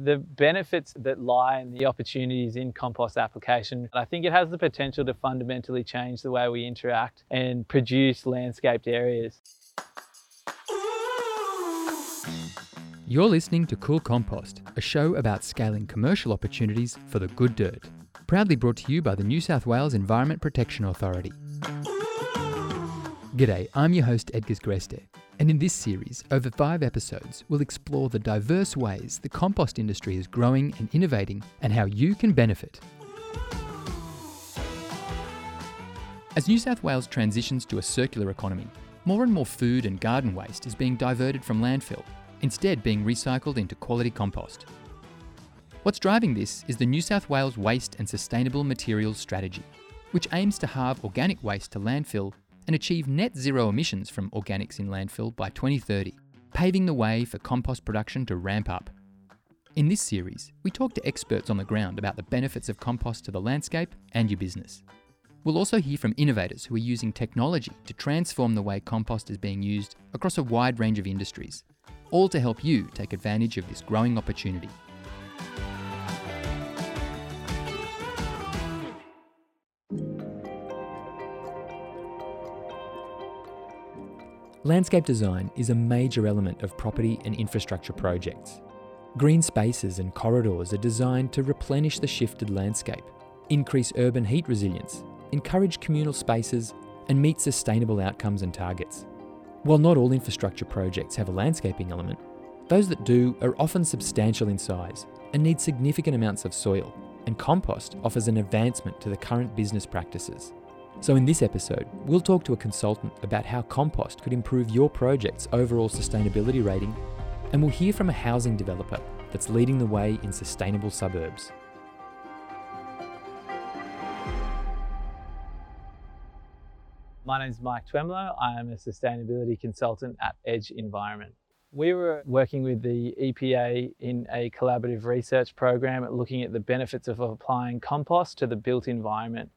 The benefits that lie in the opportunities in compost application, I think it has the potential to fundamentally change the way we interact and produce landscaped areas. You're listening to Cool Compost, a show about scaling commercial opportunities for the good dirt. Proudly brought to you by the New South Wales Environment Protection Authority. G'day, I'm your host Edgars Greste, and in this series, over five episodes, we'll explore the diverse ways the compost industry is growing and innovating and how you can benefit. As New South Wales transitions to a circular economy, more and more food and garden waste is being diverted from landfill, instead being recycled into quality compost. What's driving this is the New South Wales Waste and Sustainable Materials Strategy, which aims to halve organic waste to landfill and achieve net zero emissions from organics in landfill by 2030, paving the way for compost production to ramp up. In this series, we talk to experts on the ground about the benefits of compost to the landscape and your business. We'll also hear from innovators who are using technology to transform the way compost is being used across a wide range of industries, all to help you take advantage of this growing opportunity. Landscape design is a major element of property and infrastructure projects. Green spaces and corridors are designed to replenish the shifted landscape, increase urban heat resilience, encourage communal spaces, and meet sustainable outcomes and targets. While not all infrastructure projects have a landscaping element, those that do are often substantial in size and need significant amounts of soil, and compost offers an advancement to the current business practices. So, in this episode, we'll talk to a consultant about how compost could improve your project's overall sustainability rating, and we'll hear from a housing developer that's leading the way in sustainable suburbs. My name is Mike Twemlow. I am a sustainability consultant at Edge Environment. We were working with the EPA in a collaborative research program looking at the benefits of applying compost to the built environment.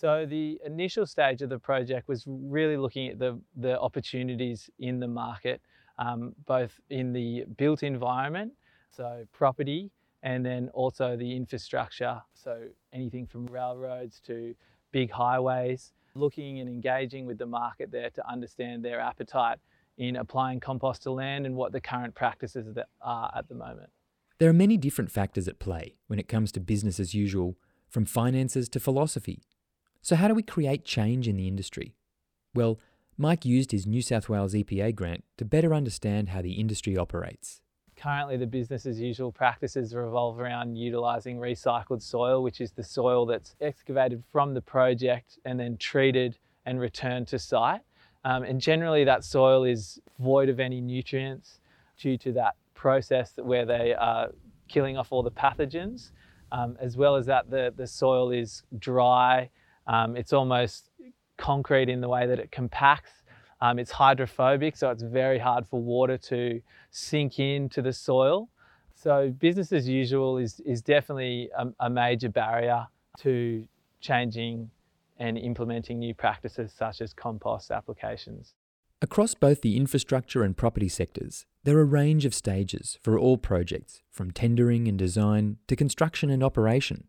So the initial stage of the project was really looking at the, the opportunities in the market, um, both in the built environment, so property, and then also the infrastructure, so anything from railroads to big highways, looking and engaging with the market there to understand their appetite in applying compost to land and what the current practices are at the moment. There are many different factors at play when it comes to business as usual, from finances to philosophy. So, how do we create change in the industry? Well, Mike used his New South Wales EPA grant to better understand how the industry operates. Currently, the business as usual practices revolve around utilising recycled soil, which is the soil that's excavated from the project and then treated and returned to site. Um, and generally, that soil is void of any nutrients due to that process where they are killing off all the pathogens. Um, as well as that, the, the soil is dry. Um, it's almost concrete in the way that it compacts. Um, it's hydrophobic, so it's very hard for water to sink into the soil. So business as usual is, is definitely a, a major barrier to changing and implementing new practices such as compost applications. Across both the infrastructure and property sectors, there are a range of stages for all projects, from tendering and design to construction and operation.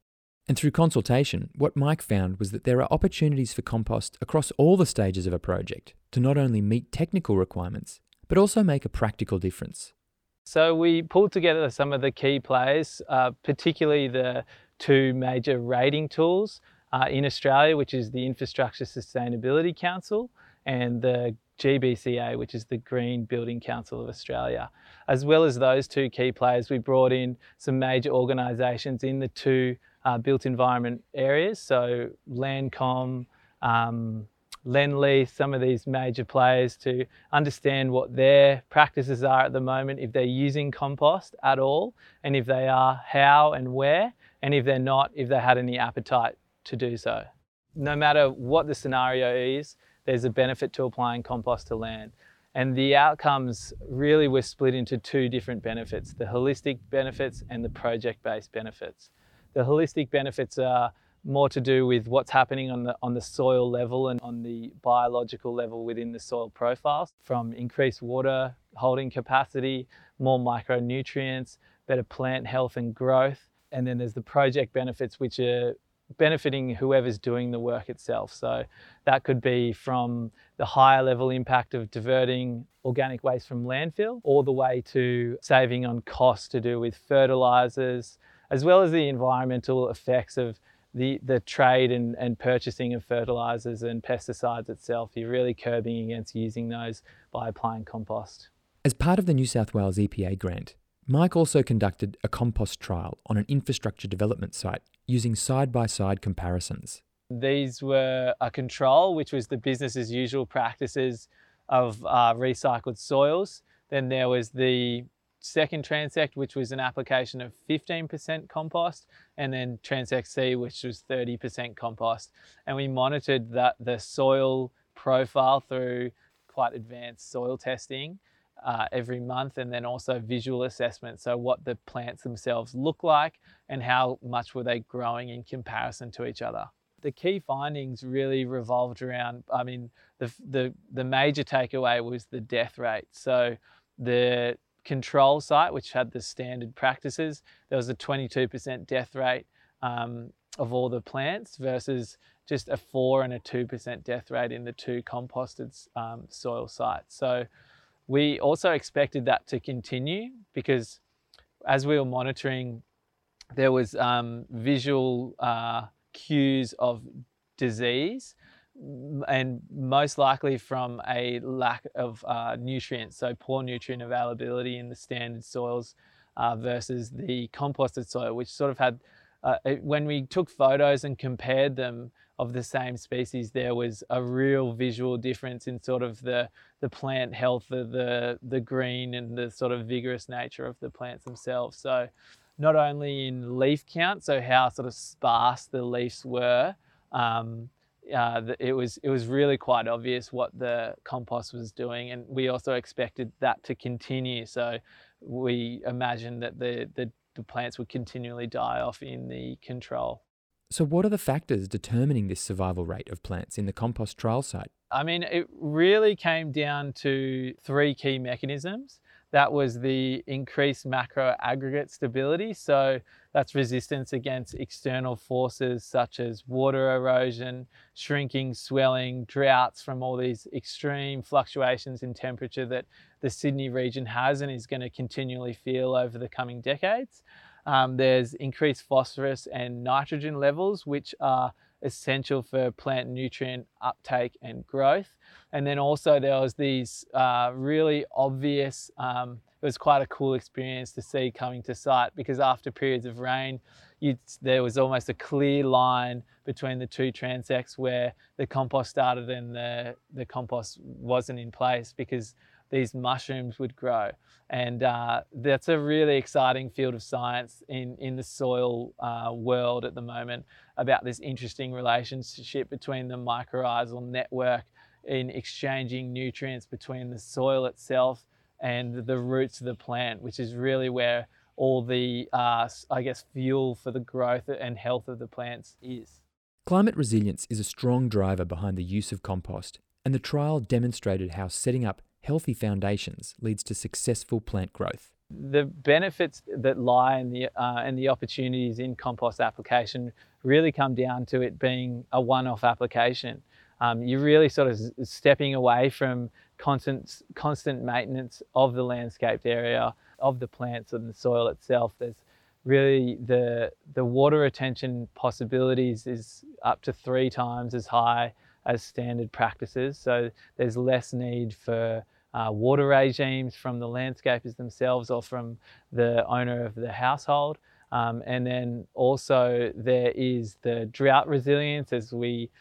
And through consultation, what Mike found was that there are opportunities for compost across all the stages of a project to not only meet technical requirements, but also make a practical difference. So we pulled together some of the key players, uh, particularly the two major rating tools uh, in Australia, which is the Infrastructure Sustainability Council and the GBCA, which is the Green Building Council of Australia. As well as those two key players, we brought in some major organisations in the two uh, built environment areas, so Landcom, um, some of these major players to understand what their practices are at the moment, if they're using compost at all, and if they are, how and where, and if they're not, if they had any appetite to do so. No matter what the scenario is, there's a benefit to applying compost to land. And the outcomes really were split into two different benefits the holistic benefits and the project based benefits. The holistic benefits are more to do with what's happening on the on the soil level and on the biological level within the soil profiles from increased water holding capacity, more micronutrients, better plant health and growth. And then there's the project benefits, which are benefiting whoever's doing the work itself. So that could be from the higher level impact of diverting organic waste from landfill all the way to saving on costs to do with fertilizers, as well as the environmental effects of the, the trade and, and purchasing of fertilizers and pesticides itself. You're really curbing against using those by applying compost. As part of the New South Wales EPA grant, Mike also conducted a compost trial on an infrastructure development site using side by side comparisons. These were a control, which was the business as usual practices of uh, recycled soils. Then there was the second transect, which was an application of 15% compost, and then transect C, which was 30% compost. And we monitored that the soil profile through quite advanced soil testing uh, every month, and then also visual assessment. So what the plants themselves look like, and how much were they growing in comparison to each other. The key findings really revolved around. I mean, the the the major takeaway was the death rate. So the control site, which had the standard practices, there was a 22% death rate um, of all the plants versus just a 4 and a 2% death rate in the two composted um, soil sites. So we also expected that to continue because as we were monitoring, there was um, visual uh, cues of disease and most likely from a lack of uh, nutrients, so poor nutrient availability in the standard soils uh, versus the composted soil, which sort of had, uh, when we took photos and compared them of the same species, there was a real visual difference in sort of the, the plant health, the, the, the green and the sort of vigorous nature of the plants themselves. So not only in leaf count, so how sort of sparse the leaves were, um, uh, it was it was really quite obvious what the compost was doing, and we also expected that to continue. So we imagined that the, the, the plants would continually die off in the control. So, what are the factors determining this survival rate of plants in the compost trial site? I mean, it really came down to three key mechanisms that was the increased macro aggregate stability. So that's resistance against external forces such as water erosion, shrinking, swelling, droughts from all these extreme fluctuations in temperature that the Sydney region has and is going to continually feel over the coming decades. Um, there's increased phosphorus and nitrogen levels, which are essential for plant nutrient uptake and growth. And then also there was these uh, really obvious, um, it was quite a cool experience to see coming to site because after periods of rain, there was almost a clear line between the two transects where the compost started and the, the compost wasn't in place because these mushrooms would grow. And uh, that's a really exciting field of science in, in the soil uh, world at the moment about this interesting relationship between the mycorrhizal network in exchanging nutrients between the soil itself and the roots of the plant, which is really where all the, uh, I guess, fuel for the growth and health of the plants is. Climate resilience is a strong driver behind the use of compost, and the trial demonstrated how setting up healthy foundations leads to successful plant growth. The benefits that lie in the, uh, and the opportunities in compost application really come down to it being a one-off application. Um, you're really sort of stepping away from constant, constant maintenance of the landscaped area, of the plants and the soil itself. There's really the, the water retention possibilities is up to three times as high as standard practices. So there's less need for uh, water regimes from the landscapers themselves or from the owner of the household. Um, and then also there is the drought resilience as we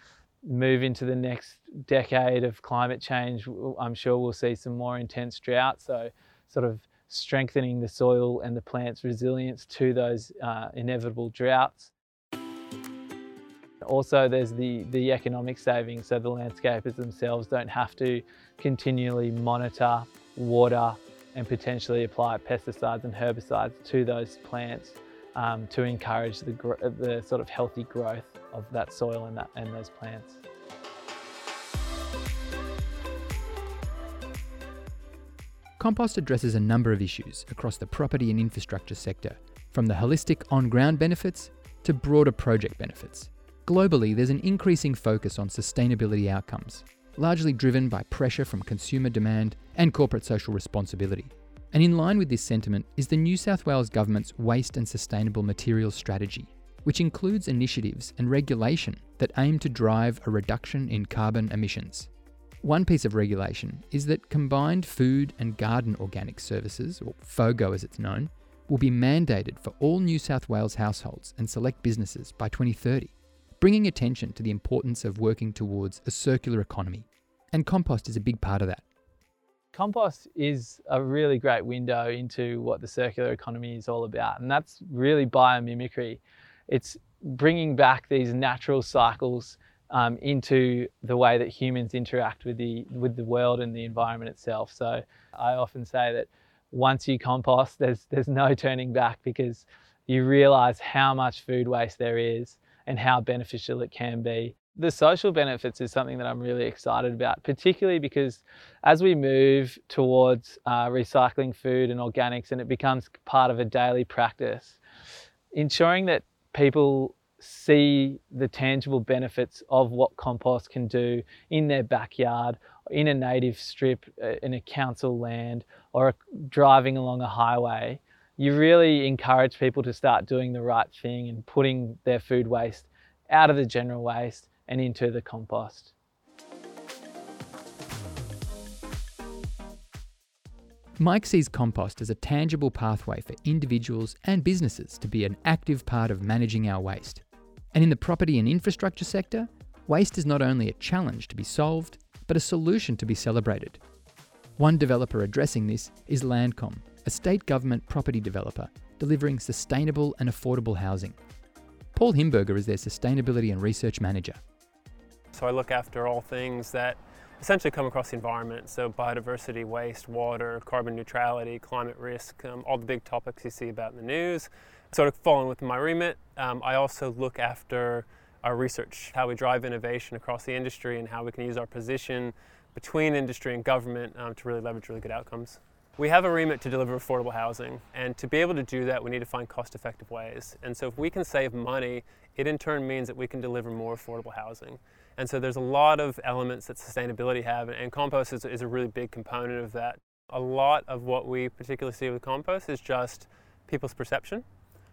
move into the next decade of climate change. I'm sure we'll see some more intense drought. So sort of strengthening the soil and the plant's resilience to those uh, inevitable droughts. Also, there's the, the economic savings, so the landscapers themselves don't have to continually monitor, water, and potentially apply pesticides and herbicides to those plants um, to encourage the, the sort of healthy growth of that soil and, that, and those plants. compost addresses a number of issues across the property and infrastructure sector, from the holistic on ground benefits to broader project benefits. Globally, there's an increasing focus on sustainability outcomes, largely driven by pressure from consumer demand and corporate social responsibility. And in line with this sentiment is the New South Wales Government's Waste and Sustainable Materials Strategy, which includes initiatives and regulation that aim to drive a reduction in carbon emissions. One piece of regulation is that combined food and garden organic services, or FOGO as it's known, will be mandated for all New South Wales households and select businesses by 2030 bringing attention to the importance of working towards a circular economy. And compost is a big part of that. Compost is a really great window into what the circular economy is all about, and that's really biomimicry. It's bringing back these natural cycles um, into the way that humans interact with the with the world and the environment itself. So I often say that once you compost, there's there's no turning back because you realize how much food waste there is and how beneficial it can be. The social benefits is something that I'm really excited about, particularly because as we move towards uh, recycling food and organics and it becomes part of a daily practice, ensuring that people see the tangible benefits of what compost can do in their backyard, in a native strip, uh, in a council land, or driving along a highway, you really encourage people to start doing the right thing and putting their food waste out of the general waste and into the compost. Mike sees compost as a tangible pathway for individuals and businesses to be an active part of managing our waste. And in the property and infrastructure sector, waste is not only a challenge to be solved, but a solution to be celebrated. One developer addressing this is Landcom, a state government property developer delivering sustainable and affordable housing. Paul Himberger is their Sustainability and Research Manager. So I look after all things that essentially come across the environment. So biodiversity, waste, water, carbon neutrality, climate risk, um, all the big topics you see about in the news. Sort of falling within my remit. Um, I also look after our research, how we drive innovation across the industry and how we can use our position between industry and government um, to really leverage really good outcomes. We have a remit to deliver affordable housing, and to be able to do that, we need to find cost effective ways. And so, if we can save money, it in turn means that we can deliver more affordable housing. And so, there's a lot of elements that sustainability have, and compost is, is a really big component of that. A lot of what we particularly see with compost is just people's perception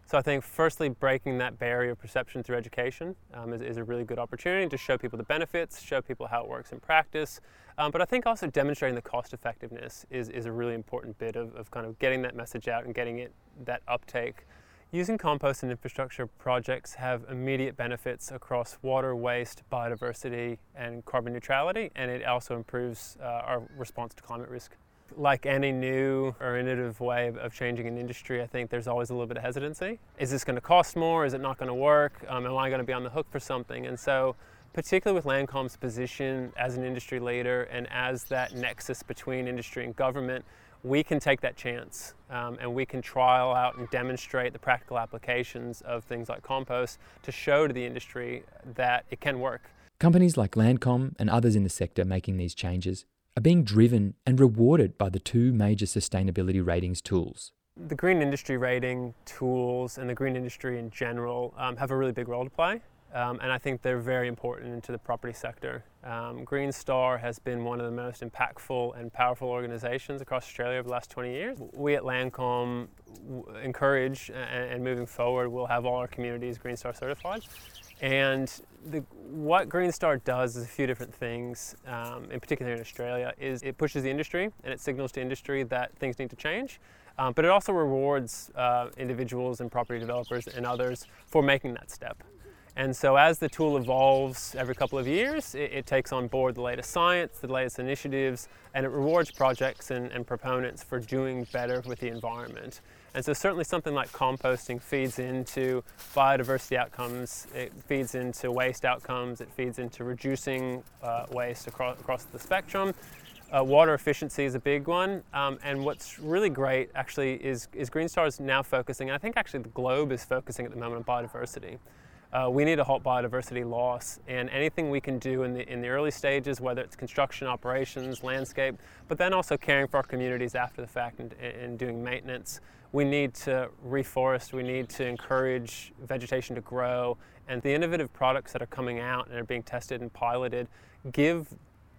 so I think firstly breaking that barrier of perception through education um, is, is, a really good opportunity to show people the benefits, show people how it works in practice. Um, but I think also demonstrating the cost effectiveness is, is a really important bit of, of kind of getting that message out and getting it that uptake. Using compost in infrastructure projects have immediate benefits across water, waste, biodiversity, and carbon neutrality, and it also improves uh, our response to climate risk like any new or innovative way of, changing an industry, I think there's always a little bit of hesitancy. Is this going to cost more? Is it not going to work? Um, am I going to be on the hook for something? And so, particularly with Landcom's position as an industry leader and as that nexus between industry and government, we can take that chance um, and we can trial out and demonstrate the practical applications of things like compost to show to the industry that it can work. Companies like Landcom and others in the sector making these changes are being driven and rewarded by the two major sustainability ratings tools. The green industry rating tools and the green industry in general um, have a really big role to play. Um, and I think they're very important into the property sector. Um, Green Star has been one of the most impactful and powerful organizations across Australia over the last 20 years. We at Landcom encourage and, and moving forward, we'll have all our communities Green Star certified. And the, what Green Star does is a few different things, um, in particular in Australia, is it pushes the industry and it signals to industry that things need to change. Um, but it also rewards uh, individuals and property developers and others for making that step. And so as the tool evolves every couple of years, it, it, takes on board the latest science, the latest initiatives, and it rewards projects and, and proponents for doing better with the environment. And so certainly something like composting feeds into biodiversity outcomes, it feeds into waste outcomes, it feeds into reducing uh, waste across, across the spectrum. Uh, water efficiency is a big one, um, and what's really great actually is, is Green Star is now focusing, I think actually the globe is focusing at the moment on biodiversity. Uh, we need to halt biodiversity loss. And anything we can do in the, in the early stages, whether it's construction operations, landscape, but then also caring for our communities after the fact and, and doing maintenance, we need to reforest, we need to encourage vegetation to grow, and the innovative products that are coming out and are being tested and piloted give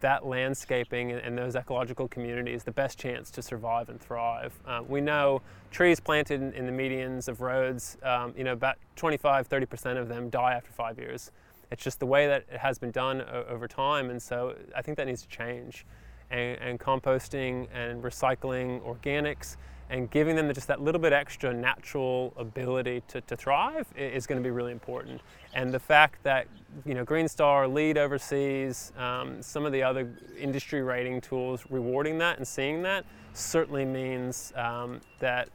that landscaping and, those ecological communities the best chance to survive and thrive. Uh, we know trees planted in, in the medians of roads, um, you know, about 25, 30% of them die after five years. It's just the way that it has been done o- over time, and so I think that needs to change. And, and composting and recycling organics and giving them just that little bit extra natural ability to, to thrive is going to be really important. And the fact that you know Green Star, LEED overseas, um, some of the other industry rating tools rewarding that and seeing that certainly means um, that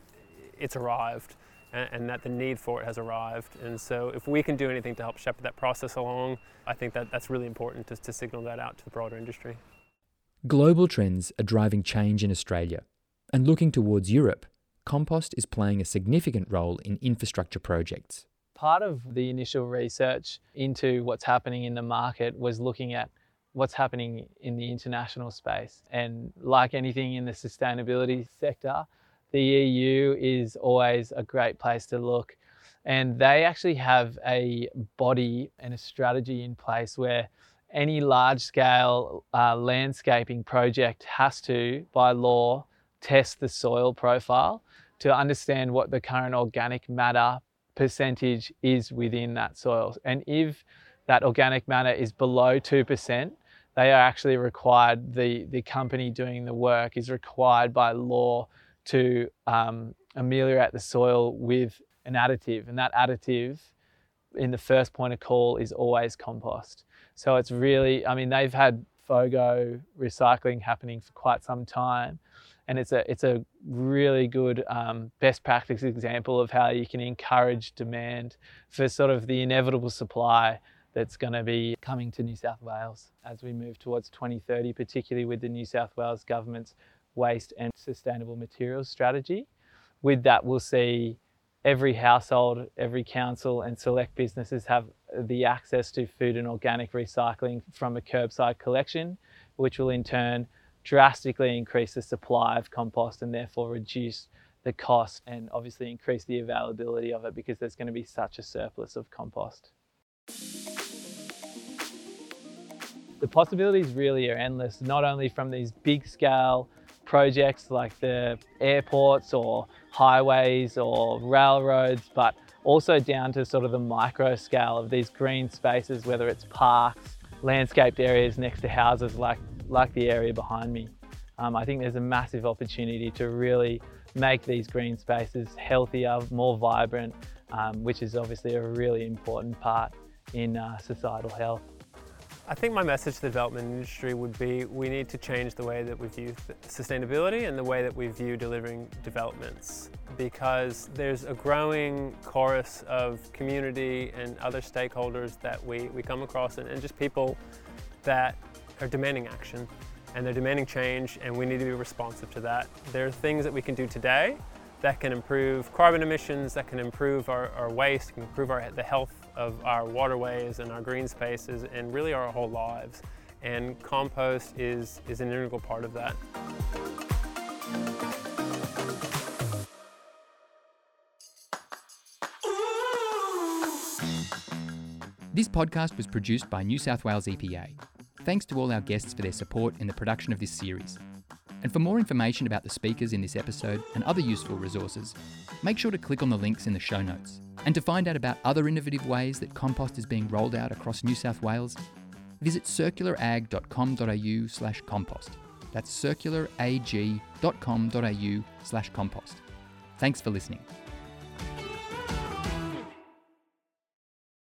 it's arrived and, and, that the need for it has arrived. And so if we can do anything to help shepherd that process along, I think that that's really important to, to signal that out to the broader industry. Global trends are driving change in Australia and looking towards Europe, compost is playing a significant role in infrastructure projects. Part of the initial research into what's happening in the market was looking at what's happening in the international space. And like anything in the sustainability sector, the EU is always a great place to look. And they actually have a body and a strategy in place where any large scale uh, landscaping project has to, by law, test the soil profile to understand what the current organic matter percentage is within that soil. And if that organic matter is below 2%, they are actually required, the, the company doing the work is required by law to um, ameliorate the soil with an additive. And that additive in the first point of call is always compost. So it's really, I mean, they've had FOGO recycling happening for quite some time and it's a it's a really good um, best practice example of how you can encourage demand for sort of the inevitable supply that's going to be coming to New South Wales as we move towards 2030, particularly with the New South Wales government's waste and sustainable materials strategy. With that, we'll see every household, every council, and select businesses have the access to food and organic recycling from a curbside collection, which will in turn drastically increase the supply of compost and therefore reduce the cost and obviously increase the availability of it because there's going to be such a surplus of compost. The possibilities really are endless, not only from these big scale projects like the airports or highways or railroads, but also down to sort of the micro scale of these green spaces, whether it's parks, landscaped areas next to houses like like the area behind me. Um, I think there's a massive opportunity to really make these green spaces healthier, more vibrant, um, which is obviously a really important part in uh, societal health. I think my message to the development industry would be we need to change the way that we view sustainability and the way that we view delivering developments because there's a growing chorus of community and other stakeholders that we, we come across and, and just people that are demanding action and they're demanding change and we need to be responsive to that. There are things that we can do today that can improve carbon emissions, that can improve our, our waste, can improve our, the health of our waterways and our green spaces and really our whole lives. And compost is, is an integral part of that. This podcast was produced by New South Wales EPA. Thanks to all our guests for their support in the production of this series. And for more information about the speakers in this episode and other useful resources, make sure to click on the links in the show notes. And to find out about other innovative ways that compost is being rolled out across New South Wales, visit circularag.com.au slash compost. That's circularag.com.au slash compost. Thanks for listening.